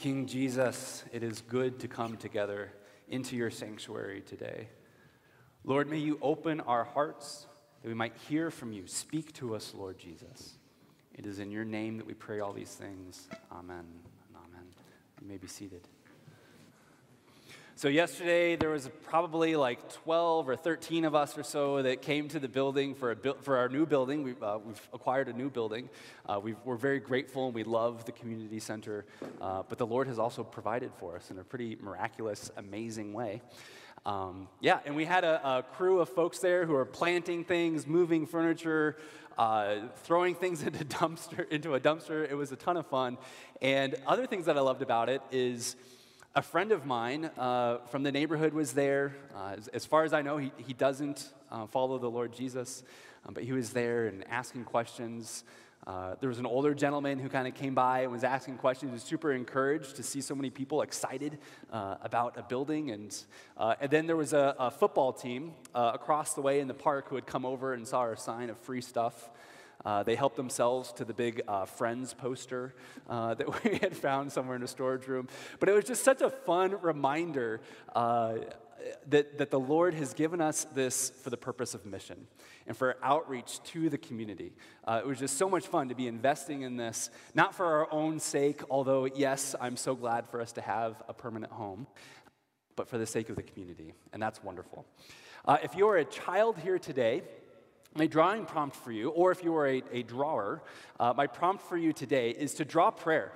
King Jesus, it is good to come together into your sanctuary today. Lord, may you open our hearts that we might hear from you. Speak to us, Lord Jesus. It is in your name that we pray all these things. Amen. Amen. You may be seated. So, yesterday there was probably like 12 or 13 of us or so that came to the building for, a, for our new building. We've, uh, we've acquired a new building. Uh, we are very grateful and we love the community center. Uh, but the Lord has also provided for us in a pretty miraculous, amazing way. Um, yeah, and we had a, a, crew of folks there who are planting things, moving furniture, uh, throwing things into, dumpster, into a dumpster. It was a ton of fun. And other things that I loved about it is a friend of mine uh, from the neighborhood was there. Uh, as, as, far as I know, he, he doesn't uh, follow the Lord Jesus, um, but he was there and asking questions. Uh, there was an older gentleman who kind of came by and was asking questions. He was super encouraged to see so many people excited uh, about a building. And, uh, and then there was a, a football team across the way in the park who had come over and saw our sign of free stuff. Uh, they helped themselves to the big uh, Friends poster uh, that we had found somewhere in a storage room. But it was just such a fun reminder uh, that, that the Lord has given us this for the purpose of mission and for outreach to the community. Uh, it was just so much fun to be investing in this, not for our own sake, although, yes, I'm so glad for us to have a permanent home, but for the sake of the community. And that's wonderful. Uh, if you're a child here today, my drawing prompt for you, or if you are a, a drawer, uh, my prompt for you today is to draw prayer.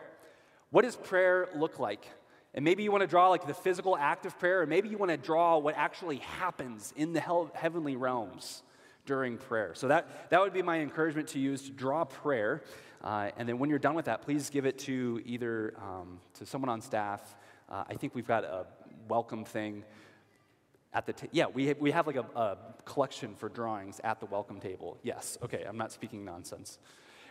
What does prayer look like? And maybe you want to draw like the physical act of prayer, or maybe you want to draw what actually happens in the heavenly realms during prayer. So that, that would be my encouragement to you is to draw prayer. Uh, and then when you're done with that, please give it to either um, to someone on staff. Uh, I think we've got a welcome thing at the yeah we have, we have like a, a, collection for drawings at the welcome table. Yes. Okay i'm not speaking nonsense.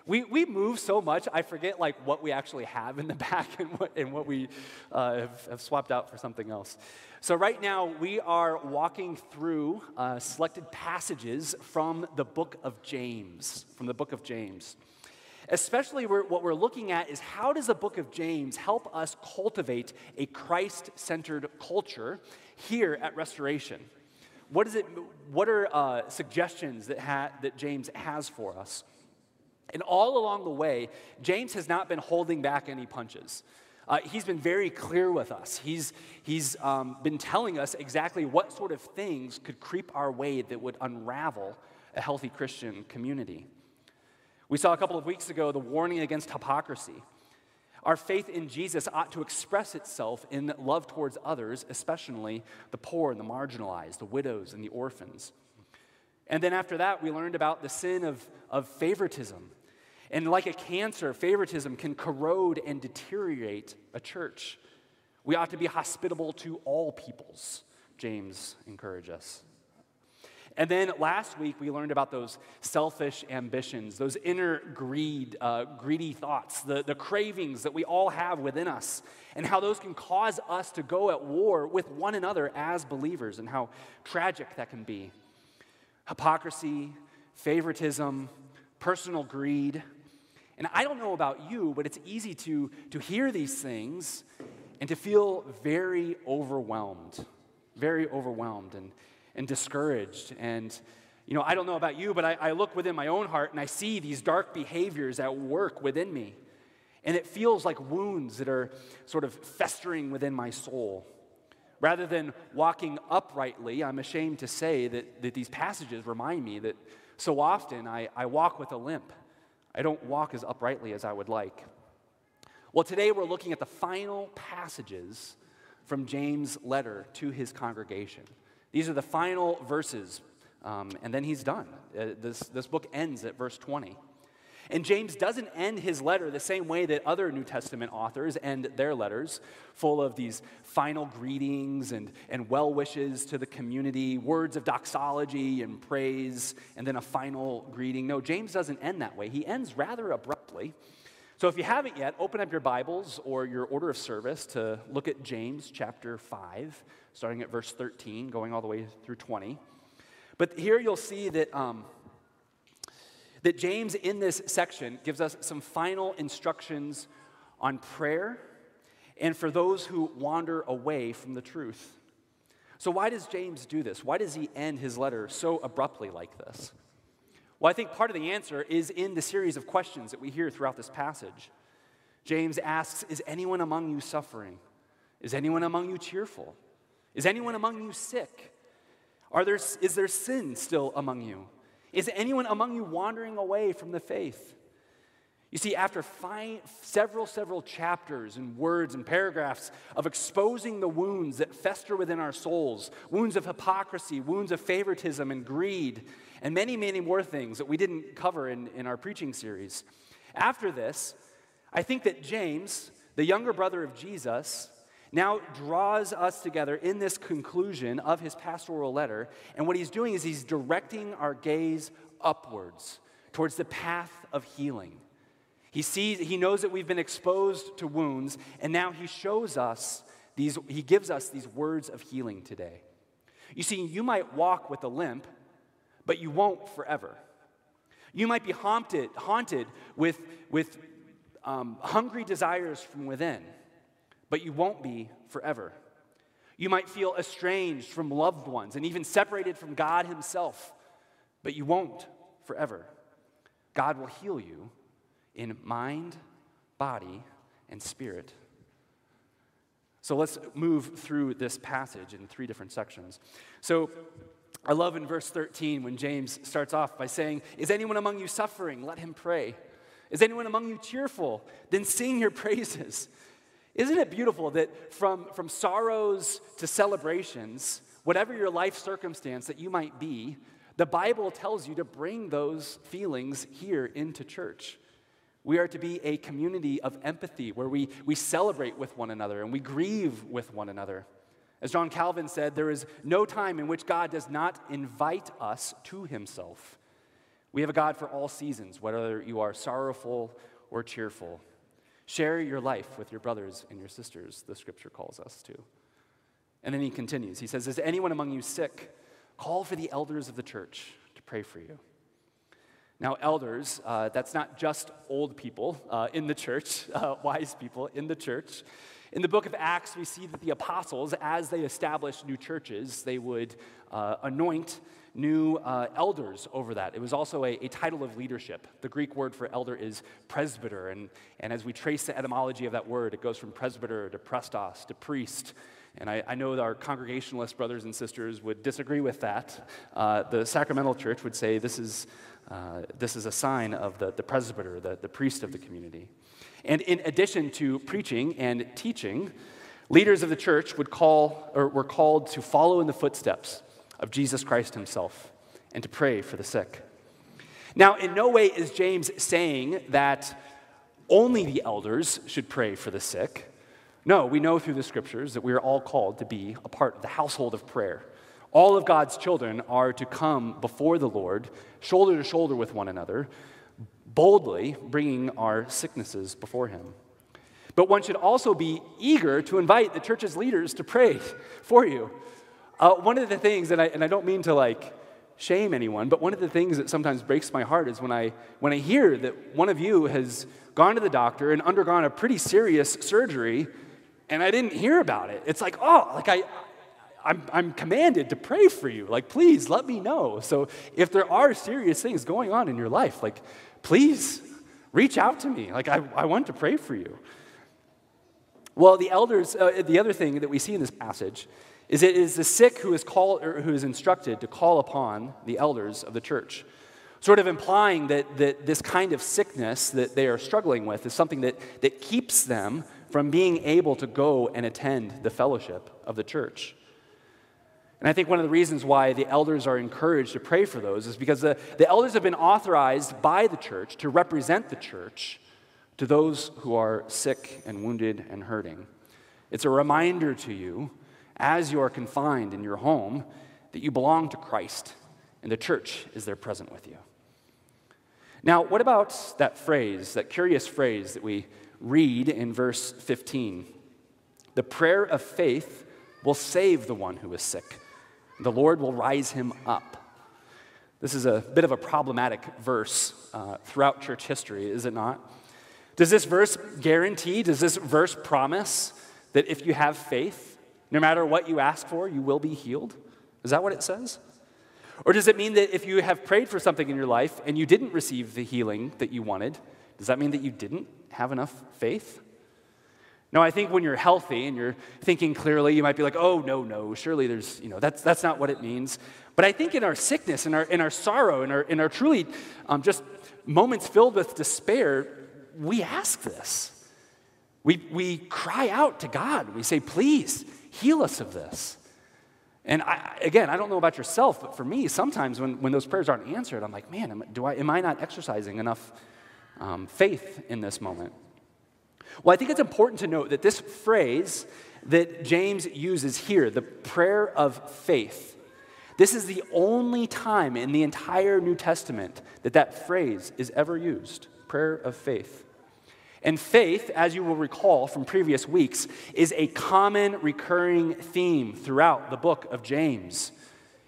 We, we move so much i forget like what we actually have in the back and what, and what we uh, have, have, swapped out for something else. So right now we are walking through uh, selected passages from the book of james from the book of james Especially what we're looking at is how does the book of James help us cultivate a Christ centered culture here at Restoration? What, is it, what are uh, suggestions that, ha- that James has for us? And all along the way, James has not been holding back any punches. Uh, he's been very clear with us. He's, he's um, been telling us exactly what sort of things could creep our way that would unravel a healthy Christian community. We saw a couple of weeks ago the warning against hypocrisy. Our faith in Jesus ought to express itself in love towards others, especially the poor and the marginalized, the widows and the orphans. And then after that, we learned about the sin of, of favoritism. And like a cancer, favoritism can corrode and deteriorate a church. We ought to be hospitable to all peoples, James encourages us. And then last week, we learned about those selfish ambitions, those inner greed, uh, greedy thoughts, the, the cravings that we all have within us, and how those can cause us to go at war with one another as believers, and how tragic that can be. Hypocrisy, favoritism, personal greed. And I don't know about you, but it's easy to, to hear these things and to feel very overwhelmed, very overwhelmed. And, and discouraged. And, you know, I don't know about you, but I, I look within my own heart and I see these dark behaviors at work within me. And it feels like wounds that are sort of festering within my soul. Rather than walking uprightly, I'm ashamed to say that, that these passages remind me that so often I, I walk with a limp. I don't walk as uprightly as I would like. Well, today we're looking at the final passages from James' letter to his congregation. These are the final verses, um, and then he's done. Uh, this, this book ends at verse 20. And James doesn't end his letter the same way that other New Testament authors end their letters, full of these final greetings and, and well wishes to the community, words of doxology and praise, and then a final greeting. No, James doesn't end that way. He ends rather abruptly. So if you haven't yet, open up your Bibles or your order of service to look at James chapter 5 starting at verse 13, going all the way through 20. But here you'll see that, um, that James, in this section, gives us some final instructions on prayer and for those who wander away from the truth. So, why does James do this? Why does he end his letter so abruptly like this? Well, I think part of the answer is in the series of questions that we hear throughout this passage. James asks Is anyone among you suffering? Is anyone among you cheerful? Is anyone among you sick? Are there, is there sin still among you? Is anyone among you wandering away from the faith? You see, after five, several, several chapters and words and paragraphs of exposing the wounds that fester within our souls wounds of hypocrisy, wounds of favoritism and greed, and many, many more things that we didn't cover in, in our preaching series. After this, I think that James, the younger brother of Jesus, now draws us together in this conclusion of his pastoral letter. And what he's doing is he's directing our gaze upwards towards the path of healing. He sees, he knows that we've been exposed to wounds, and now he shows us these, he gives us these words of healing today. You see, you might walk with a limp, but you won't forever. You might be haunted, haunted with, with um, hungry desires from within, but you won't be forever. You might feel estranged from loved ones and even separated from God Himself, but you won't forever. God will heal you in mind, body, and spirit. So let's move through this passage in three different sections. So I love in verse 13 when James starts off by saying, Is anyone among you suffering? Let him pray. Is anyone among you cheerful? Then sing your praises. Isn't it beautiful that from, from sorrows to celebrations, whatever your life circumstance that you might be, the Bible tells you to bring those feelings here into church. We are to be a community of empathy where we, we celebrate with one another and we grieve with one another. As John Calvin said, there is no time in which God does not invite us to himself. We have a God for all seasons, whether you are sorrowful or cheerful. Share your life with your brothers and your sisters, the scripture calls us to. And then he continues. He says, Is anyone among you sick? Call for the elders of the church to pray for you. Now, elders, uh, that's not just old people uh, in the church, uh, wise people in the church. In the book of Acts, we see that the apostles, as they established new churches, they would uh, anoint new uh, elders over that. It was also a, a, title of leadership. The Greek word for elder is presbyter, and, and as we trace the etymology of that word, it goes from presbyter to prestos to priest. And I, I know our Congregationalist brothers and sisters would disagree with that. Uh, the Sacramental Church would say this is uh, this is a sign of the, the presbyter, the, the priest of the community. And in addition to preaching and teaching, leaders of the church would call, or were called to follow in the footsteps of Jesus Christ himself and to pray for the sick. Now, in no way is James saying that only the elders should pray for the sick. No, we know through the scriptures that we are all called to be a part of the household of prayer. All of God's children are to come before the Lord, shoulder to shoulder with one another, boldly bringing our sicknesses before Him. But one should also be eager to invite the church's leaders to pray for you. Uh, one of the things, and I, and I don't mean to like shame anyone, but one of the things that sometimes breaks my heart is when I, when I hear that one of you has gone to the doctor and undergone a pretty serious surgery and I didn't hear about it. It's like, oh, like I, I'm, I'm commanded to pray for you. Like, please let me know. So, if there are serious things going on in your life, like, please reach out to me. Like, I, I want to pray for you. Well, the elders, uh, the other thing that we see in this passage is it is the sick who is called or who is instructed to call upon the elders of the church. Sort of implying that, that this kind of sickness that they are struggling with is something that, that keeps them from being able to go and attend the fellowship of the church. And I think one of the reasons why the elders are encouraged to pray for those is because the, the elders have been authorized by the church to represent the church to those who are sick and wounded and hurting. It's a reminder to you, as you are confined in your home, that you belong to Christ and the church is there present with you. Now, what about that phrase, that curious phrase that we read in verse 15? The prayer of faith will save the one who is sick the Lord will rise him up. This is a bit of a problematic verse uh, throughout church history, is it not? Does this verse guarantee, does this verse promise that if you have faith, no matter what you ask for, you will be healed? Is that what it says? Or does it mean that if you have prayed for something in your life and you didn't receive the healing that you wanted, does that mean that you didn't have enough faith? No, I think when you're healthy and you're thinking clearly, you might be like, oh, no, no, surely there's, you know, that's, that's not what it means. But I think in our sickness, in our, in our sorrow, in our, in our truly um, just moments filled with despair, we ask this. We, we cry out to God. We say, please heal us of this. And I, again, I don't know about yourself, but for me, sometimes when, when those prayers aren't answered, I'm like, man, am, do I, am I not exercising enough um, faith in this moment? Well, I think it's important to note that this phrase that James uses here, the prayer of faith, this is the only time in the entire New Testament that that phrase is ever used prayer of faith. And faith, as you will recall from previous weeks, is a common recurring theme throughout the book of James.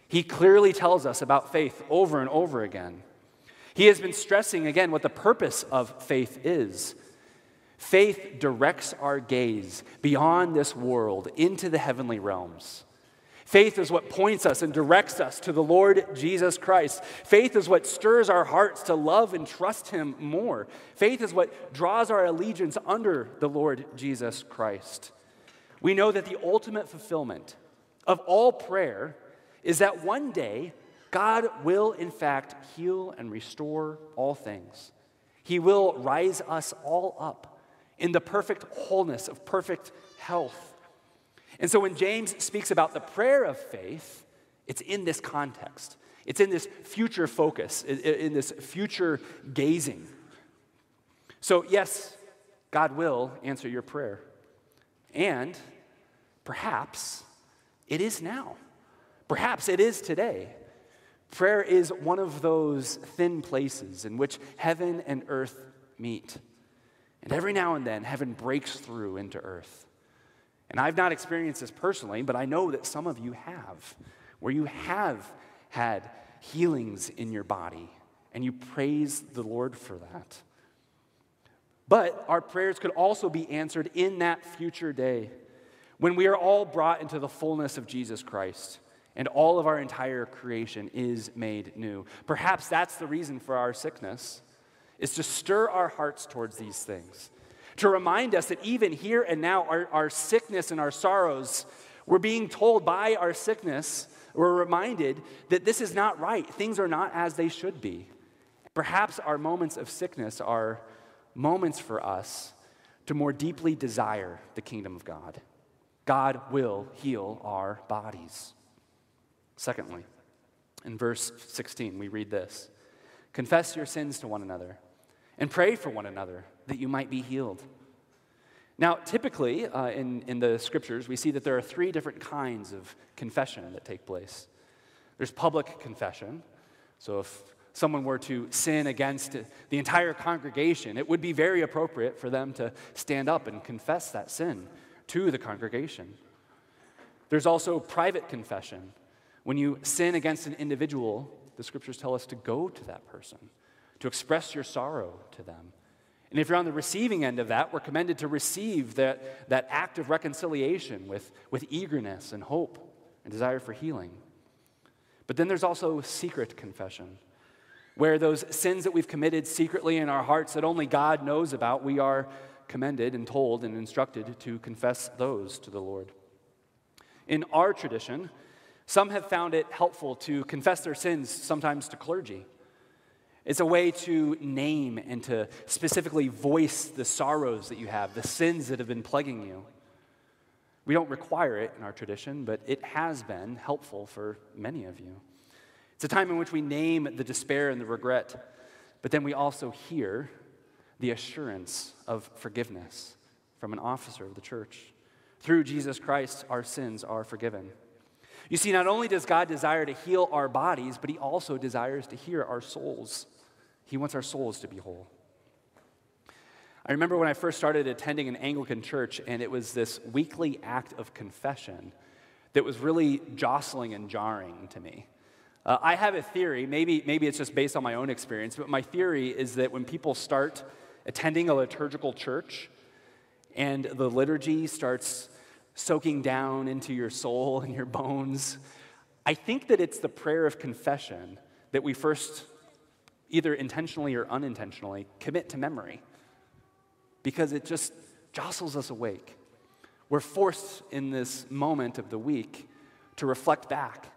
He clearly tells us about faith over and over again. He has been stressing again what the purpose of faith is. Faith directs our gaze beyond this world into the heavenly realms. Faith is what points us and directs us to the Lord Jesus Christ. Faith is what stirs our hearts to love and trust Him more. Faith is what draws our allegiance under the Lord Jesus Christ. We know that the ultimate fulfillment of all prayer is that one day God will, in fact, heal and restore all things. He will rise us all up in the perfect wholeness of perfect health. And so when James speaks about the prayer of faith, it's in this context. It's in this future focus, in this future gazing. So, yes, God will answer your prayer. And perhaps it is now. Perhaps it is today. Prayer is one of those thin places in which heaven and earth meet. And every now and then, heaven breaks through into earth. And I've not experienced this personally, but I know that some of you have, where you have had healings in your body, and you praise the Lord for that. But our prayers could also be answered in that future day when we are all brought into the fullness of Jesus Christ and all of our entire creation is made new. Perhaps that's the reason for our sickness, is to stir our hearts towards these things to remind us that even here and now, our, our sickness and our sorrows, we're being told by our sickness, we're reminded that this is not right. Things are not as they should be. Perhaps our moments of sickness are moments for us to more deeply desire the kingdom of God. God will heal our bodies. Secondly, in verse 16, we read this Confess your sins to one another and pray for one another that you might be healed. Now, typically uh, in, in the scriptures, we see that there are three different kinds of confession that take place. There's public confession. So, if someone were to sin against the entire congregation, it would be very appropriate for them to stand up and confess that sin to the congregation. There's also private confession. When you sin against an individual, the scriptures tell us to go to that person, to express your sorrow to them. And if you're on the receiving end of that, we're commended to receive that, that act of reconciliation with, with eagerness and hope and desire for healing. But then there's also secret confession, where those sins that we've committed secretly in our hearts that only God knows about, we are commended and told and instructed to confess those to the Lord. In our tradition, some have found it helpful to confess their sins sometimes to clergy. It's a way to name and to specifically voice the sorrows that you have, the sins that have been plaguing you. We don't require it in our tradition, but it has been helpful for many of you. It's a time in which we name the despair and the regret, but then we also hear the assurance of forgiveness from an officer of the church. Through Jesus Christ, our sins are forgiven. You see, not only does God desire to heal our bodies, but He also desires to hear our souls. He wants our souls to be whole. I remember when I first started attending an Anglican church, and it was this weekly act of confession that was really jostling and jarring to me. Uh, I have a theory, maybe, maybe it's just based on my own experience, but my theory is that when people start attending a liturgical church and the liturgy starts soaking down into your soul and your bones, I think that it's the prayer of confession that we first, either intentionally or unintentionally, commit to memory because it just jostles us awake. We're forced in this moment of the week to reflect back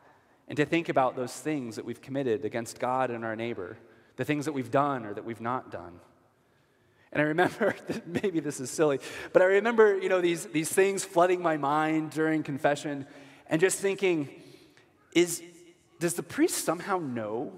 and to think about those things that we've committed against God and our neighbor, the things that we've done or that we've not done. And I remember, that maybe this is silly, but I remember, you know, these, these things flooding my mind during confession and just thinking, is, does the priest somehow know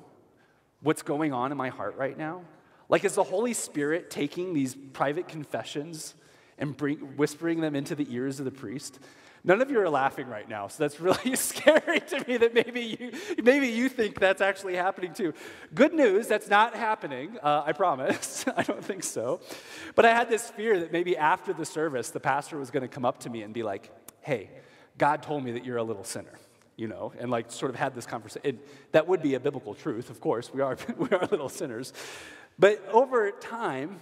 what's going on in my heart right now? Like, is the Holy Spirit taking these private confessions and bring, whispering them into the ears of the priest? None of you are laughing right now, so that's really scary to me that maybe you, maybe you think that's actually happening too. Good news, that's not happening, uh, I promise. I don't think so. But I had this fear that maybe after the service, the pastor was going to come up to me and be like, hey, God told me that you're a little sinner, you know, and like sort of had this conversation. That would be a biblical truth, of course. We are, we are little sinners. But over time,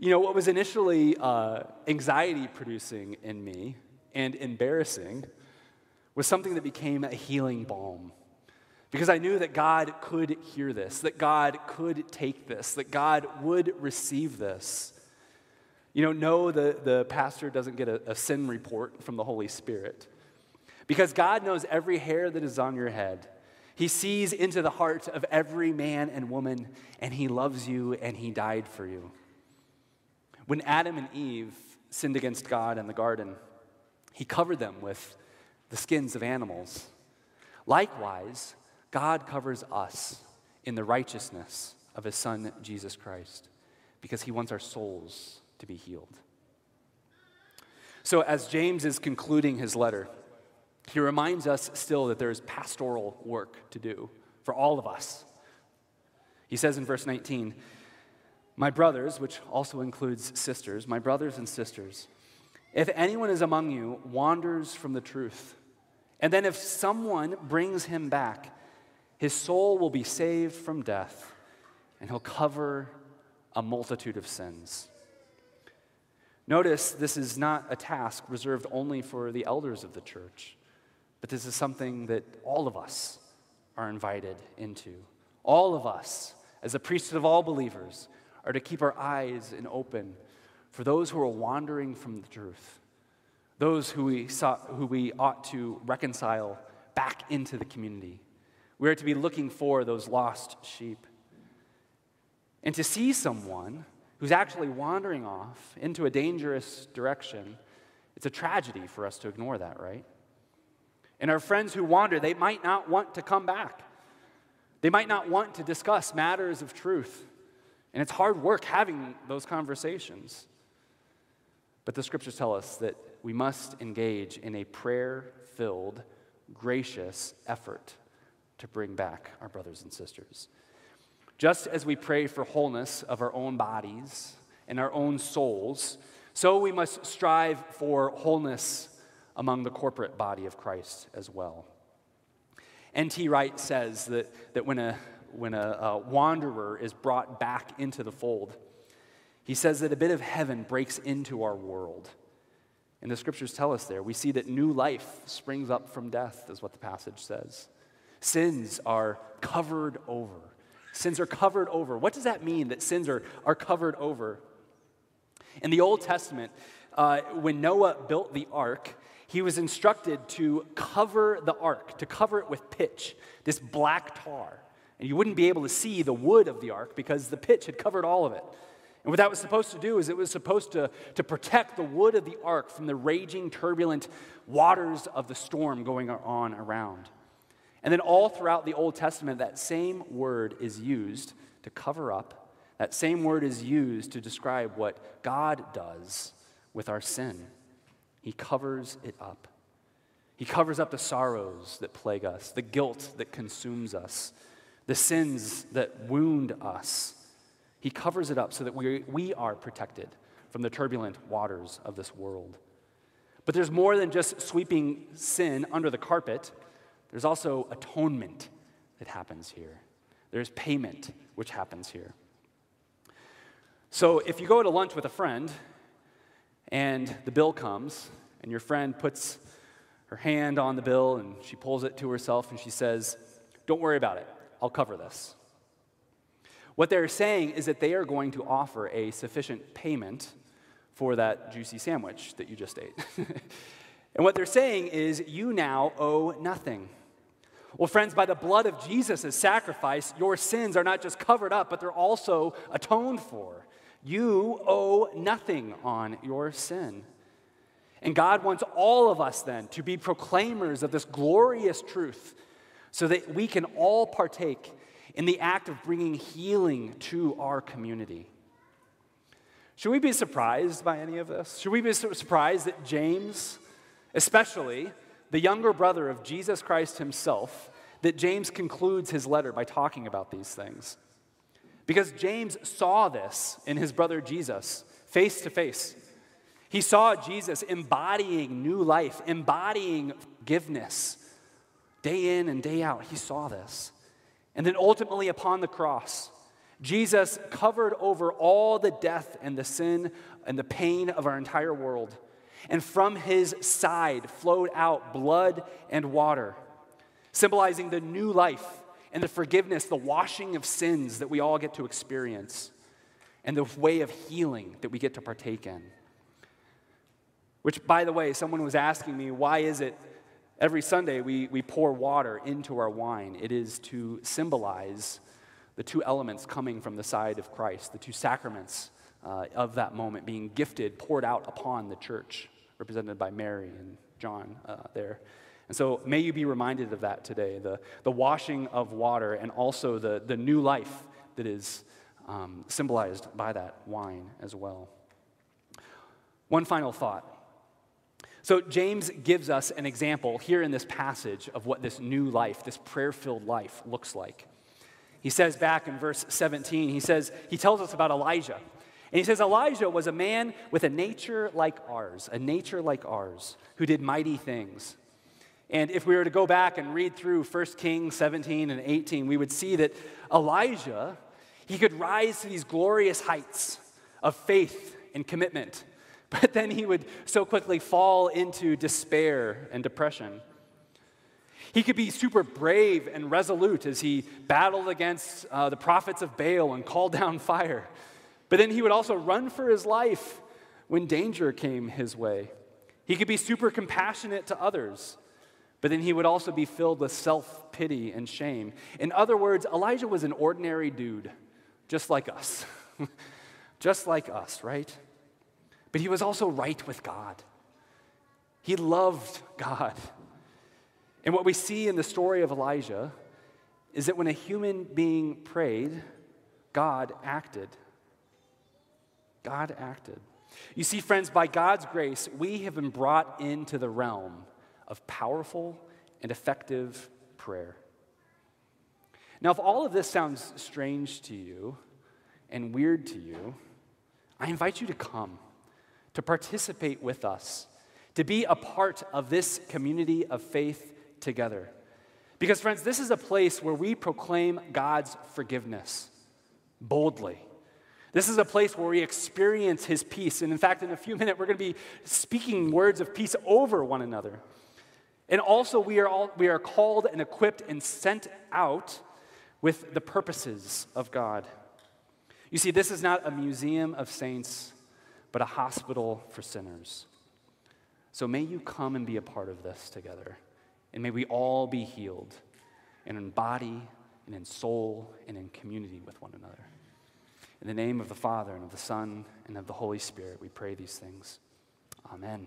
you know, what was initially uh, anxiety producing in me and embarrassing was something that became a healing balm. Because I knew that God could hear this, that God could take this, that God would receive this. You know, no, the, the pastor doesn't get a, a sin report from the Holy Spirit. Because God knows every hair that is on your head. He sees into the heart of every man and woman, and He loves you and He died for you. When Adam and Eve sinned against God in the garden, he covered them with the skins of animals. Likewise, God covers us in the righteousness of his Son, Jesus Christ, because he wants our souls to be healed. So, as James is concluding his letter, he reminds us still that there is pastoral work to do for all of us. He says in verse 19, My brothers, which also includes sisters, my brothers and sisters, if anyone is among you wanders from the truth, and then if someone brings him back, his soul will be saved from death, and he'll cover a multitude of sins. Notice this is not a task reserved only for the elders of the church, but this is something that all of us are invited into. All of us, as a priesthood of all believers, are to keep our eyes and open for those who are wandering from the truth, those who we, sought, who we ought to reconcile back into the community. We are to be looking for those lost sheep. And to see someone who's actually wandering off into a dangerous direction, it's a tragedy for us to ignore that, right? And our friends who wander, they might not want to come back. They might not want to discuss matters of truth. And it's hard work having those conversations. But the scriptures tell us that we must engage in a prayer filled, gracious effort to bring back our brothers and sisters. Just as we pray for wholeness of our own bodies and our own souls, so we must strive for wholeness among the corporate body of Christ as well. N.T. Wright says that, that when, a, when a, a wanderer is brought back into the fold, he says that a bit of heaven breaks into our world. And the scriptures tell us there. We see that new life springs up from death, is what the passage says. Sins are covered over. Sins are covered over. What does that mean that sins are, are covered over? In the Old Testament, uh, when Noah built the ark, he was instructed to cover the ark, to cover it with pitch, this black tar. And you wouldn't be able to see the wood of the ark because the pitch had covered all of it. And what that was supposed to do is it was supposed to, to protect the wood of the ark from the raging, turbulent waters of the storm going on around. And then all throughout the Old Testament, that same word is used to cover up. That same word is used to describe what God does with our sin. He covers it up. He covers up the sorrows that plague us, the guilt that consumes us, the sins that wound us. He covers it up so that we, we are protected from the turbulent waters of this world. But there's more than just sweeping sin under the carpet, there's also atonement that happens here. There's payment which happens here. So if you go to lunch with a friend and the bill comes, and your friend puts her hand on the bill and she pulls it to herself and she says, Don't worry about it, I'll cover this. What they're saying is that they are going to offer a sufficient payment for that juicy sandwich that you just ate. and what they're saying is, You now owe nothing. Well, friends, by the blood of Jesus' sacrifice, your sins are not just covered up, but they're also atoned for. You owe nothing on your sin. And God wants all of us then to be proclaimers of this glorious truth so that we can all partake in the act of bringing healing to our community. Should we be surprised by any of this? Should we be surprised that James, especially the younger brother of Jesus Christ himself, that James concludes his letter by talking about these things? Because James saw this in his brother Jesus face to face. He saw Jesus embodying new life, embodying forgiveness day in and day out. He saw this. And then ultimately, upon the cross, Jesus covered over all the death and the sin and the pain of our entire world. And from his side flowed out blood and water, symbolizing the new life and the forgiveness, the washing of sins that we all get to experience, and the way of healing that we get to partake in. Which, by the way, someone was asking me, why is it every Sunday we, we pour water into our wine? It is to symbolize the two elements coming from the side of Christ, the two sacraments uh, of that moment being gifted, poured out upon the church, represented by Mary and John uh, there. And so may you be reminded of that today the, the washing of water and also the, the new life that is um, symbolized by that wine as well. One final thought so, James gives us an example here in this passage of what this new life, this prayer filled life, looks like. He says back in verse 17, he says, he tells us about Elijah. And he says, Elijah was a man with a nature like ours, a nature like ours, who did mighty things. And if we were to go back and read through 1 Kings 17 and 18, we would see that Elijah, he could rise to these glorious heights of faith and commitment but then he would so quickly fall into despair and depression. He could be super brave and resolute as he battled against uh, the prophets of Baal and called down fire. But then he would also run for his life when danger came his way. He could be super compassionate to others, but then he would also be filled with self pity and shame. In other words, Elijah was an ordinary dude, just like us. just like us, right? but he was also right with God. He loved God. And what we see in the story of Elijah is that when a human being prayed, God acted. God acted. You see, friends, by God's grace, we have been brought into the realm of powerful and effective prayer. Now, if all of this sounds strange to you and weird to you, I invite you to come to participate with us, to be a part of this community of faith together. Because, friends, this is a place where we proclaim God's forgiveness boldly. This is a place where we experience His peace. And in fact, in a few minutes, we're going to be speaking words of peace over one another. And also, we are, all, we are called and equipped and sent out with the purposes of God. You see, this is not a museum of saints but a hospital for sinners. So may you come and be a part of this together. And may we all be healed, and in body, and in soul, and in community with one another. In the name of the Father, and of the Son, and of the Holy Spirit, we pray these things. Amen.